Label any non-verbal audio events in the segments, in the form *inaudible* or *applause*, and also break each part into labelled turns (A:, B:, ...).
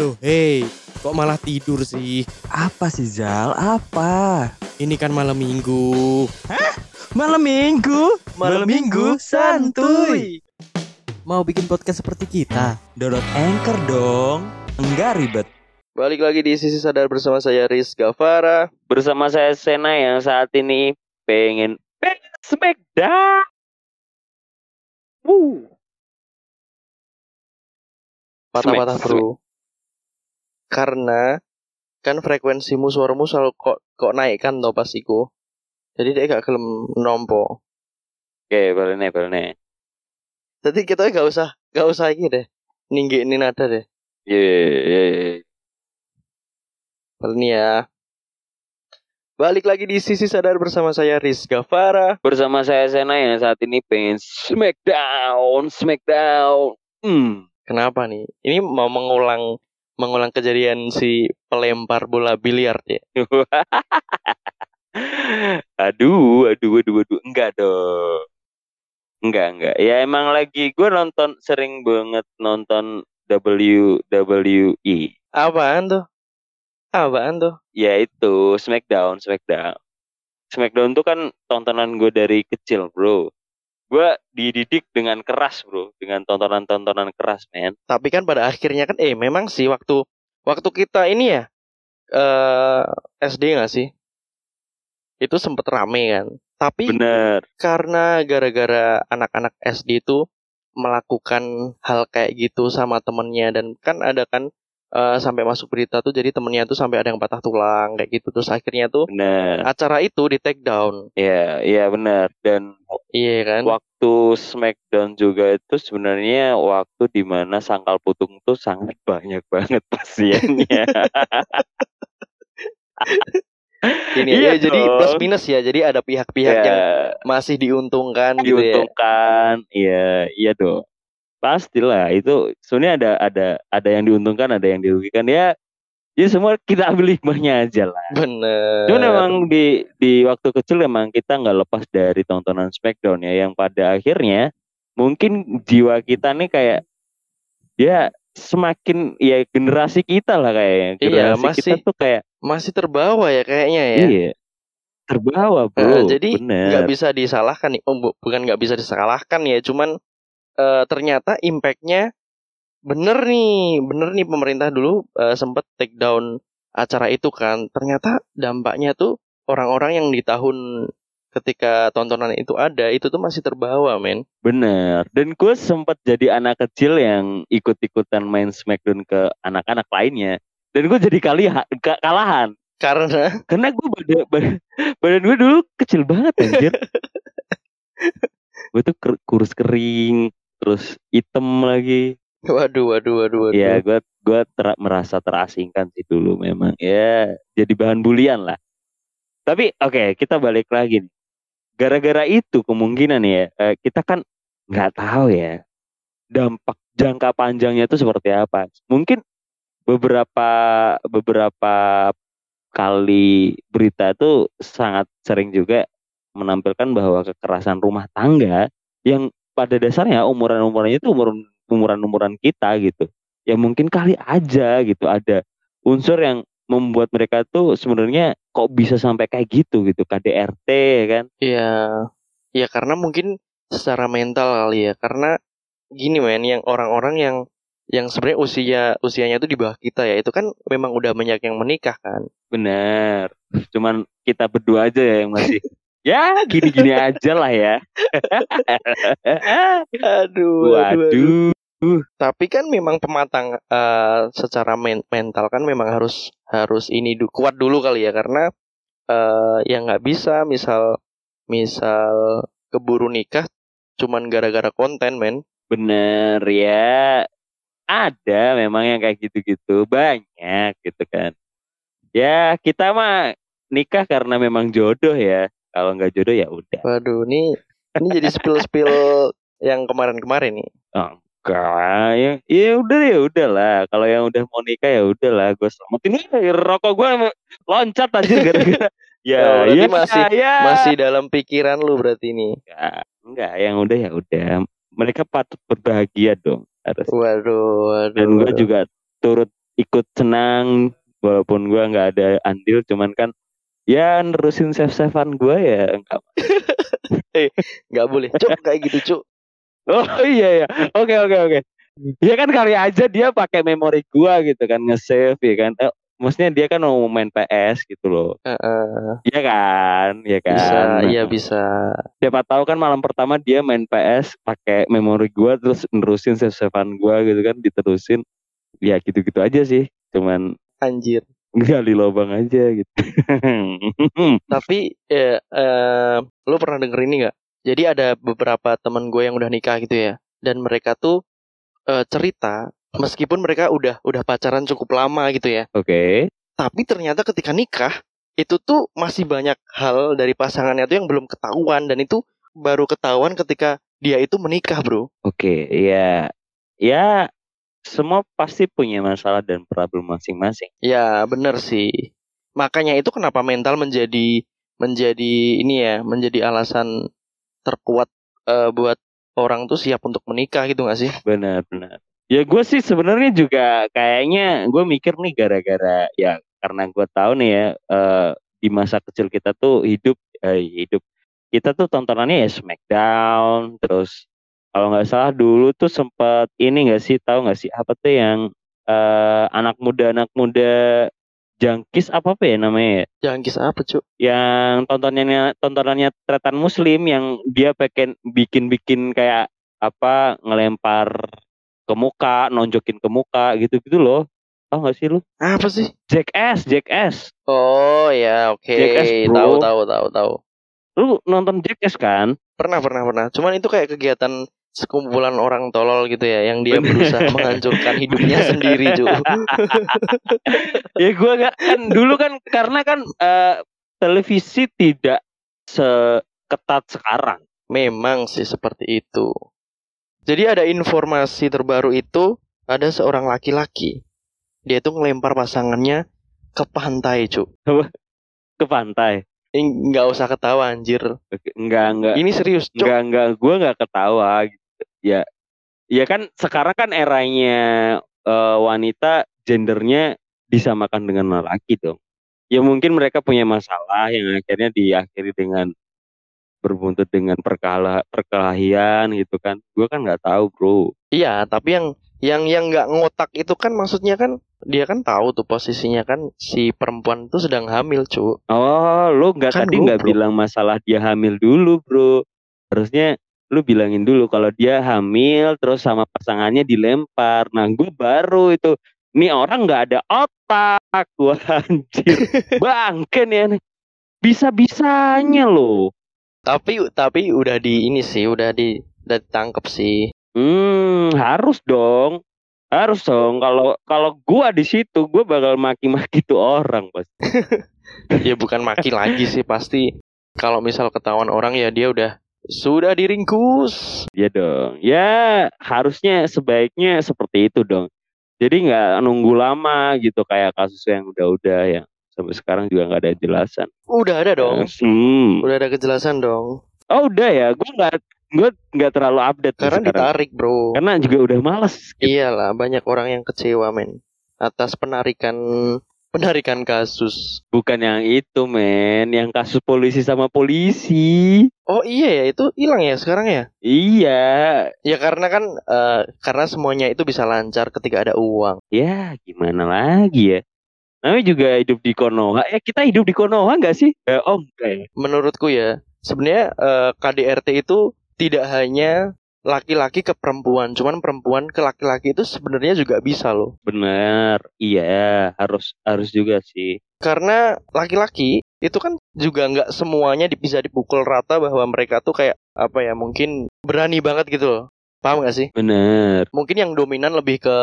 A: Loh, hei, kok malah tidur sih?
B: Apa sih Zal? Apa?
A: Ini kan malam minggu.
B: Malam minggu?
A: Malam minggu santuy. Mau bikin podcast seperti kita?
B: Download Anchor dong. Enggak ribet.
C: Balik lagi di sisi sadar bersama saya Riz Gavara.
D: bersama saya Sena yang saat ini pengen pengen Smackdown. Wuh.
C: Patah-patah bro. Karena kan frekuensimu suaramu selalu kok kok naik kan toh pas iku. Jadi dia gak gelem nompo.
D: Oke, boleh nih.
C: Jadi kita gak usah gak usah ini deh. Ninggi ini nada deh.
D: Iya, iya, iya.
C: Boleh nih ya. Balik lagi di sisi sadar bersama saya Riz Gavara.
D: Bersama saya Sena yang saat ini pengen Smackdown, Smackdown. Hmm.
C: Kenapa nih? Ini mau mengulang mengulang kejadian si pelempar bola biliar ya. *laughs*
D: aduh, aduh, aduh, aduh, enggak dong. Enggak, enggak. Ya emang lagi gue nonton sering banget nonton WWE.
C: Apaan tuh? Apaan tuh?
D: ya itu Smackdown Smackdown Smackdown tuh kan tontonan gue dari kecil bro gue dididik dengan keras bro dengan tontonan-tontonan keras men
C: Tapi kan pada akhirnya kan eh memang sih waktu waktu kita ini ya eh SD nggak sih? Itu sempet rame kan. Tapi
D: bener
C: karena gara-gara anak-anak SD itu melakukan hal kayak gitu sama temennya dan kan ada kan eh, sampai masuk berita tuh jadi temennya tuh sampai ada yang patah tulang kayak gitu terus akhirnya tuh
D: bener
C: acara itu di take down.
D: ya iya bener dan
C: Iya kan?
D: waktu Smackdown juga itu sebenarnya waktu di mana sangkal putung tuh sangat banyak banget *laughs* pasiennya
C: Ini
D: Iya
C: ya, jadi plus minus ya. Jadi ada pihak-pihak yang
D: ya
C: masih diuntungkan gitu ya.
D: diuntungkan iya iya dong pastilah itu sebenarnya ada ada ada yang diuntungkan ada yang dirugikan ya ya semua kita ambil hikmahnya aja lah
C: Bener.
D: cuman emang di di waktu kecil emang kita nggak lepas dari tontonan Smackdown ya yang pada akhirnya mungkin jiwa kita nih kayak ya semakin ya generasi kita lah kayaknya
C: Iya,
D: generasi kita
C: masih-
D: tuh kayak
C: masih terbawa ya kayaknya ya.
D: iya terbawa bro
C: Nah, jadi nggak bisa disalahkan nih. Oh, bu- bukan nggak bisa disalahkan ya, cuman eh, ternyata impactnya bener nih, bener nih pemerintah dulu eh, sempet take down acara itu kan. Ternyata dampaknya tuh orang-orang yang di tahun ketika tontonan itu ada itu tuh masih terbawa men.
D: Bener. Dan gue sempat jadi anak kecil yang ikut-ikutan main Smackdown ke anak-anak lainnya. Dan gue jadi kali ka- kalahan.
C: Karena
D: Karena gue badan, badan, badan gue dulu kecil banget anjir. *laughs* gue tuh kurus kering, terus hitam lagi.
C: waduh waduh waduh waduh.
D: Ya gue gue ter- merasa terasingkan sih dulu memang. Ya jadi bahan bulian lah. Tapi oke kita balik lagi nih. Gara-gara itu kemungkinan ya eh, kita kan nggak tahu ya dampak jangka panjangnya itu seperti apa. Mungkin beberapa beberapa kali berita itu sangat sering juga menampilkan bahwa kekerasan rumah tangga yang pada dasarnya umuran-umurannya itu umur umuran-umuran kita gitu. Ya mungkin kali aja gitu ada unsur yang membuat mereka tuh sebenarnya kok bisa sampai kayak gitu gitu KDRT ya kan.
C: Iya, ya karena mungkin secara mental kali ya. Karena gini men, yang orang-orang yang yang sebenarnya usia usianya itu di bawah kita ya, itu kan memang udah banyak yang menikah kan.
D: Bener. Cuman kita berdua aja ya yang masih ya gini-gini aja lah ya.
C: Aduh,
D: Waduh.
C: Tapi kan memang pematang eh, secara men- mental kan memang harus harus ini du- kuat dulu kali ya, karena eh yang nggak bisa, misal misal keburu nikah cuman gara-gara konten men.
D: Bener ya. Ada memang yang kayak gitu-gitu. Banyak gitu kan. Ya kita mah nikah karena memang jodoh ya. Kalau nggak jodoh ya udah.
C: Waduh, ini ini jadi spill-spill *laughs* yang kemarin-kemarin nih.
D: Enggak, ya, ya udah ya udah lah. Kalau yang udah mau nikah ya udah lah. Gue selamatin Ih, rokok gue loncat aja *laughs* gara-gara. ya,
C: Oh,
D: ya,
C: masih-
D: ya.
C: Masih dalam pikiran lu berarti ini.
D: Enggak, enggak, yang udah ya udah. Mereka patut berbahagia dong. Harus.
C: Waduh, waduh.
D: Dan gue juga turut ikut senang walaupun gua nggak ada andil cuman kan ya nerusin save savean gua ya nggak *laughs*
C: nggak boleh cuk kayak gitu cuk
D: Oh iya ya. Oke oke oke. Ya kan kali aja dia pakai memori gua gitu kan nge-save ya kan. Eh, maksudnya dia kan mau main PS gitu loh.
C: Heeh.
D: Iya kan? Iya kan?
C: bisa iya bisa
D: Siapa tahu kan malam pertama dia main PS pakai memori gua terus nerusin save-savean gua gitu kan diterusin. Ya gitu-gitu aja sih. Cuman
C: anjir
D: gali lubang aja gitu. *laughs*
C: tapi ya eh lu pernah denger ini nggak jadi ada beberapa teman gue yang udah nikah gitu ya dan mereka tuh eh, cerita meskipun mereka udah udah pacaran cukup lama gitu ya
D: Oke.
C: tapi ternyata ketika nikah itu tuh masih banyak hal dari pasangannya tuh yang belum ketahuan dan itu baru ketahuan ketika dia itu menikah bro
D: Oke, ya. Ya semua pasti punya masalah dan problem masing-masing.
C: ya bener sih makanya itu kenapa mental menjadi menjadi ini ya menjadi alasan terkuat eh, buat orang tuh siap untuk menikah gitu gak sih
D: Benar, benar. Ya gue sih sebenarnya juga kayaknya gue mikir nih gara-gara ya karena gue tahu nih ya eh, di masa kecil kita tuh hidup eh, hidup kita tuh tontonannya ya Smackdown terus kalau nggak salah dulu tuh sempat ini nggak sih tahu nggak sih apa tuh yang eh, anak muda anak muda jangkis apa apa ya namanya ya?
C: Jangan kisah apa cuk?
D: Yang tontonannya tontonannya tretan muslim yang dia pengen bikin bikin kayak apa ngelempar ke muka nonjokin ke muka gitu gitu loh. Tau gak sih lu?
C: Apa sih?
D: Jackass Jackass
C: Oh ya oke.
D: Bro.
C: Tahu tahu tahu tahu.
D: Lu nonton Jackass kan?
C: Pernah pernah pernah. Cuman itu kayak kegiatan sekumpulan orang tolol gitu ya Yang dia berusaha menghancurkan hidupnya *laughs* sendiri cu
D: ya gua gak kan dulu kan karena kan eh, televisi tidak seketat sekarang.
C: Memang sih seperti itu. Jadi ada informasi terbaru itu Ada seorang laki-laki. Dia tuh ngelempar pasangannya ke pantai cu
D: ke pantai?
C: Nggak usah ketawa anjir.
D: Enggak enggak
C: Ini serius cu
D: Enggak enggak gue enggak ketawa. Ya ya kan sekarang kan eranya eh, wanita gendernya disamakan dengan lelaki dong. Ya mungkin mereka punya masalah yang akhirnya diakhiri dengan berbuntut dengan perkala perkelahian gitu kan. Gue kan nggak tahu bro.
C: Iya, tapi yang yang yang nggak ngotak itu kan maksudnya kan dia kan tahu tuh posisinya kan si perempuan tuh sedang hamil, cu.
D: Oh lu nggak
C: Kan
D: tadi nggak bilang masalah dia hamil dulu bro. Harusnya lu bilangin dulu kalau dia hamil terus sama pasangannya dilempar. Nah gue baru itu. Nih orang nggak ada otak. *laughs* Gua anjir. Bangke nih aneh. Bisa-bisanya loh.
C: Tapi tapi udah di ini sih, udah di udah ditangkep sih.
D: Hmm, harus dong. Harus dong. Kalau kalau gua di situ, gua bakal maki-maki tuh orang, Bos. *laughs*
C: Ya bukan maki lagi sih pasti. Kalau misal ketahuan orang ya dia udah sudah diringkus.
D: Iya dong. Ya, harusnya sebaiknya seperti itu dong. Jadi nggak nunggu lama gitu kayak kasus yang udah-udah yang sampai sekarang juga nggak ada jelasan.
C: Udah ada dong.
D: Hmm.
C: Udah ada kejelasan dong.
D: Oh udah ya, gue nggak gue nggak terlalu update
C: Karena
D: sekarang.
C: ditarik, Bro.
D: Karena juga udah males.
C: Iyalah, banyak orang yang kecewa, men. Atas penarikan penarikan kasus.
D: Bukan yang itu men, yang kasus polisi sama polisi.
C: Oh iya ya, itu hilang ya sekarang ya?
D: Iya,
C: Ya karena kan eh, karena semuanya itu bisa lancar ketika ada uang.
D: ya gimana lagi ya. Namanya juga hidup di Konoha. Eh kita hidup di Konoha nggak sih? Eh, oh enggak ya.
C: Menurutku ya, sebenarnya eh, KDRT itu tidak hanya laki-laki ke perempuan, cuman perempuan ke laki-laki itu sebenarnya juga bisa loh.
D: Bener, iya harus harus juga sih.
C: Karena laki-laki itu kan juga nggak semuanya di- bisa dipukul rata bahwa mereka tuh kayak apa ya mungkin berani banget gitu loh. Paham gak sih?
D: Bener,
C: Mungkin yang dominan lebih ke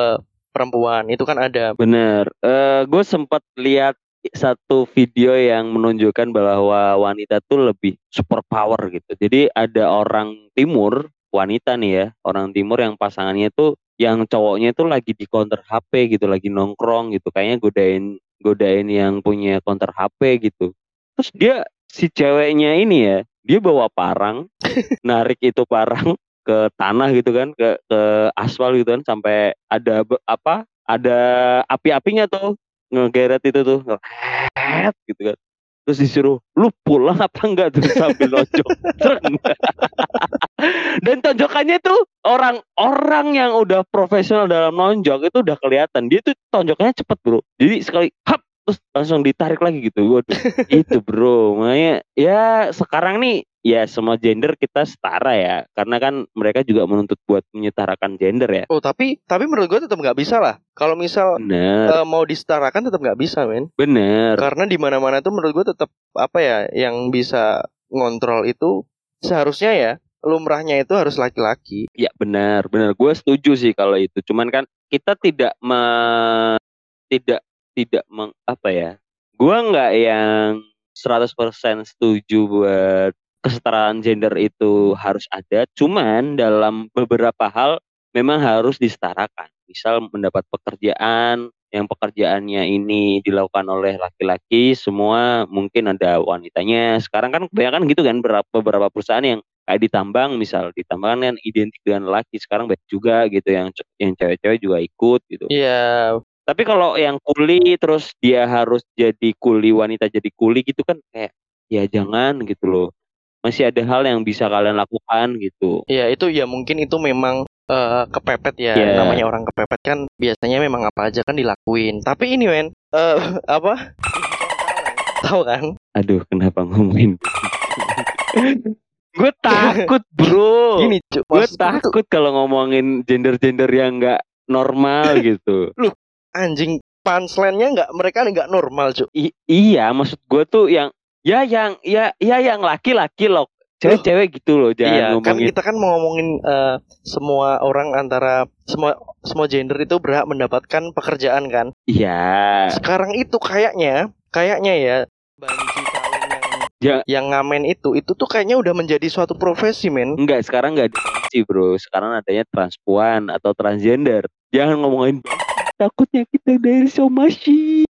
C: perempuan itu kan ada.
D: bener. Eh, gue sempat lihat satu video yang menunjukkan bahwa wanita tuh lebih super power gitu. Jadi ada orang timur wanita nih ya, orang timur yang pasangannya tuh yang cowoknya itu lagi di counter HP gitu, lagi nongkrong gitu, kayaknya godain godain yang punya counter HP gitu. Terus dia si ceweknya ini ya, dia bawa parang, *laughs* narik itu parang ke tanah gitu kan, ke ke aspal gitu kan sampai ada apa? ada api-apinya tuh ngegeret itu tuh gitu kan terus disuruh lu pulang apa enggak? Tuh sambil nonjok. *laughs* Sreng. dan tonjokannya tuh orang-orang yang udah profesional dalam nonjok itu udah kelihatan. Dia tuh tonjokannya cepet bro. Jadi sekali hap terus langsung ditarik lagi gitu. Waduh *laughs* itu bro. Makanya ya sekarang nih ya semua gender kita setara ya karena kan mereka juga menuntut buat menyetarakan gender ya
C: Oh tapi tapi menurut gue tetap nggak bisa lah. Kalau misal
D: bener
C: eh, mau disetarakan tetap nggak bisa men.
D: bener
C: Karena di mana-mana tuh menurut gue tetap apa ya yang bisa ngontrol itu seharusnya ya lumrahnya itu harus laki-laki.
D: Ya benar, benar. Gue setuju sih kalau itu. Cuman kan kita tidak me, tidak tidak meng, apa ya? Gue nggak yang 100% setuju buat kesetaraan gender itu harus ada. Cuman dalam beberapa hal memang harus disetarakan. Misal mendapat pekerjaan yang pekerjaannya ini dilakukan oleh laki-laki, semua mungkin ada wanitanya. Sekarang kan kebanyakan gitu kan beberapa perusahaan yang kayak ditambang misal ditambang kan identik dengan laki sekarang banyak juga gitu yang yang cewek-cewek juga ikut gitu
C: Iya,
D: tapi kalau yang kuli terus dia harus jadi kuli wanita jadi kuli gitu kan kayak ya jangan gitu loh masih ada hal yang bisa kalian lakukan gitu
C: iya itu ya mungkin itu memang eh, kepepet ya.
D: Iya.
C: Namanya orang kepepet kan biasanya memang apa aja kan dilakuin. Tapi ini men eh, *laughs* apa? Tahu kan?
D: aduh kenapa ngomongin gue takut bro
C: Gini,
D: gue takut kalau ngomongin gender-gender yang nggak normal *laughs* gitu
C: anjing punchline-nya nggak mereka nggak normal, Cuk.
D: I- iya maksud gue tuh yang ya yang ya ya yang laki-laki loh cewek-cewek gitu loh jangan
C: Iya, kan
D: ngomongin.
C: kita kan mau ngomongin eh, semua orang antara semua semua gender itu berhak mendapatkan pekerjaan kan.
D: iya.
C: Sekarang itu kayaknya kayaknya ya banci kawin
D: Ja-
C: yang yang ngamen itu itu tuh kayaknya udah menjadi suatu profesi men.
D: enggak sekarang enggak sih bro. Sekarang adanya transpuan atau transgender. Jangan ngomongin. Takutnya kita dari somashi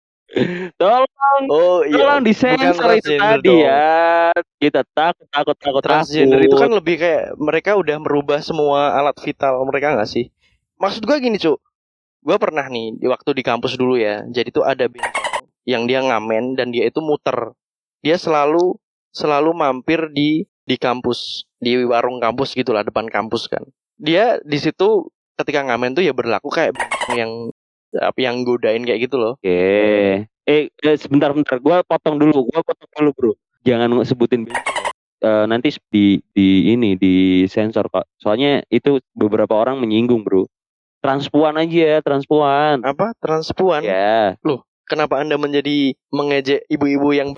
D: tolong
C: Oh
D: tolong disensor itu tadi
C: dong.
D: ya kita takut takut takut
C: Transgender
D: takut.
C: itu kan lebih kayak mereka udah merubah semua alat vital mereka nggak sih? Maksud gua gini cuk, gua pernah nih di waktu di kampus dulu ya. Jadi tuh ada bencong yang dia ngamen dan dia itu muter. Dia selalu selalu mampir di di kampus di warung kampus gitulah depan kampus kan. Dia di situ ketika ngamen tuh ya berlaku kayak yang apa yang godain kayak gitu loh.
D: Oke. Eh, eh sebentar bentar gua potong dulu, gua potong dulu, Bro. Jangan sebutin ya. Eh, nanti di di ini di sensor kok. Soalnya itu beberapa orang menyinggung, Bro. Transpuan aja, transpuan.
C: Apa transpuan?
D: Ya,
C: Kenapa Anda menjadi mengejek ibu-ibu yang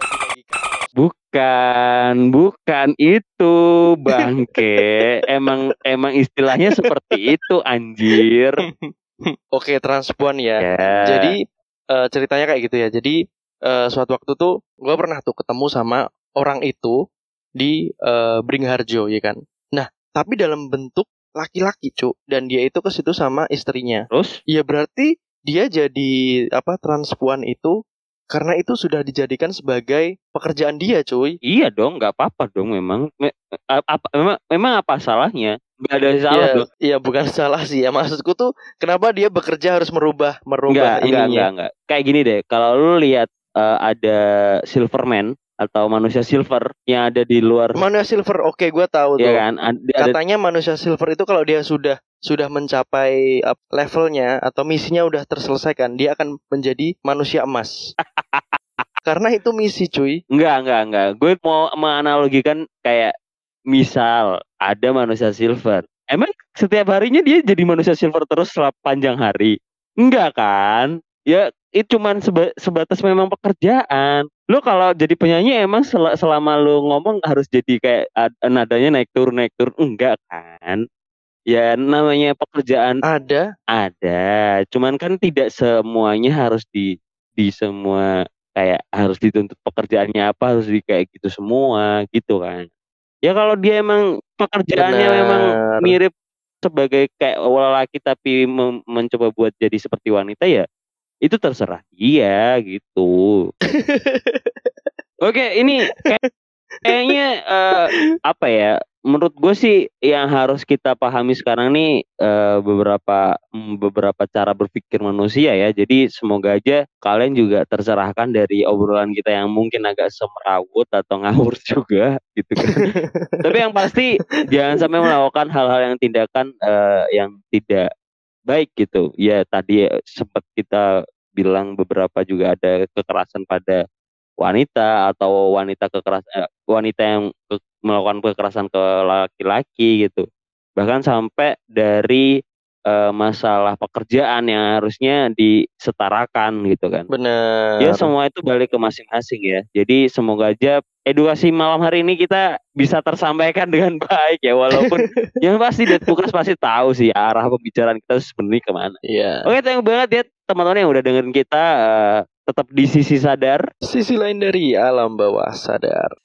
D: bukan, bukan itu, bangke. *laughs* emang emang istilahnya seperti itu, anjir. *laughs* *laughs*
C: Oke, transpuan ya.
D: Ya.
C: Jadi eh, ceritanya kayak gitu ya. Jadi eh, suatu waktu tuh gue pernah tuh ketemu sama orang itu di eh, Bringharjo ya kan. Nah, tapi dalam bentuk laki-laki, Cuk. Dan dia itu ke situ sama istrinya.
D: terus
C: Ya berarti dia jadi apa transpuan itu karena itu sudah dijadikan sebagai pekerjaan dia, cuy.
D: iya dong, nggak apa-apa dong memang. Me- apa memang memang apa salahnya? Nggak ada salah
C: Iya,
D: dong.
C: iya bukan *laughs* salah sih ya. Maksudku tuh kenapa dia bekerja harus merubah merubah
D: Enggak, enggak,
C: ininya.
D: enggak, enggak. Kayak gini deh, kalau lu lihat eh, ada Silverman atau manusia silver yang ada di luar,
C: Manusia silver, oke gue tahu tuh.
D: ya kan? Ada, ada
C: Katanya manusia silver itu kalau dia sudah sudah mencapai up levelnya atau misinya udah terselesaikan, dia akan menjadi manusia emas. *laughs* Karena itu misi, cuy.
D: enggak, enggak, enggak. Gue mau menganalogikan kayak misal ada manusia silver. Emang setiap harinya dia jadi manusia silver terus selama panjang hari? Enggak kan? Ya itu cuman seba- sebatas memang pekerjaan. Lu kalau jadi penyanyi emang sel- selama lu ngomong harus jadi kayak ad- nadanya naik turun naik turun enggak kan? Ya namanya pekerjaan
C: Ada
D: ada, cuman kan tidak semuanya harus di di semua kayak harus dituntut pekerjaannya apa harus di kayak gitu semua gitu kan. Ya kalau dia emang pekerjaannya
C: Benar.
D: memang mirip sebagai kayak lelaki tapi mencoba buat jadi seperti wanita ya itu terserah dia gitu. *laughs* Oke, ini kayak- kayaknya eh, apa ya? Menurut gue sih yang harus kita pahami sekarang nih eh, beberapa mm, beberapa cara berpikir manusia ya. Jadi semoga aja kalian juga tercerahkan dari obrolan kita yang mungkin agak semerawut atau *laughs* ngawur juga gitu kan. *laughs* Tapi yang pasti jangan sampai melakukan hal-hal yang tindakan eh, yang tidak baik gitu. Ya tadi sempat kita bilang beberapa juga ada kekerasan pada wanita atau wanita kekerasan eh, wanita yang ke- melakukan kekerasan ke laki-laki gitu. Bahkan sampai dari eh, masalah pekerjaan yang harusnya disetarakan gitu kan.
C: Bener.
D: Ya semua itu balik ke masing-masing ya. Jadi semoga aja edukasi malam hari ini kita bisa tersampaikan *laughs* dengan baik ya walaupun *laughs* yang pasti Dead Bookers pasti tahu sih arah pembicaraan kita sebenarnya ke mana.
C: Iya.
D: Oke, thank you banget ya teman-teman yang udah dengerin kita eh, tetap di sisi sadar.
C: Sisi lain dari alam bawah sadar.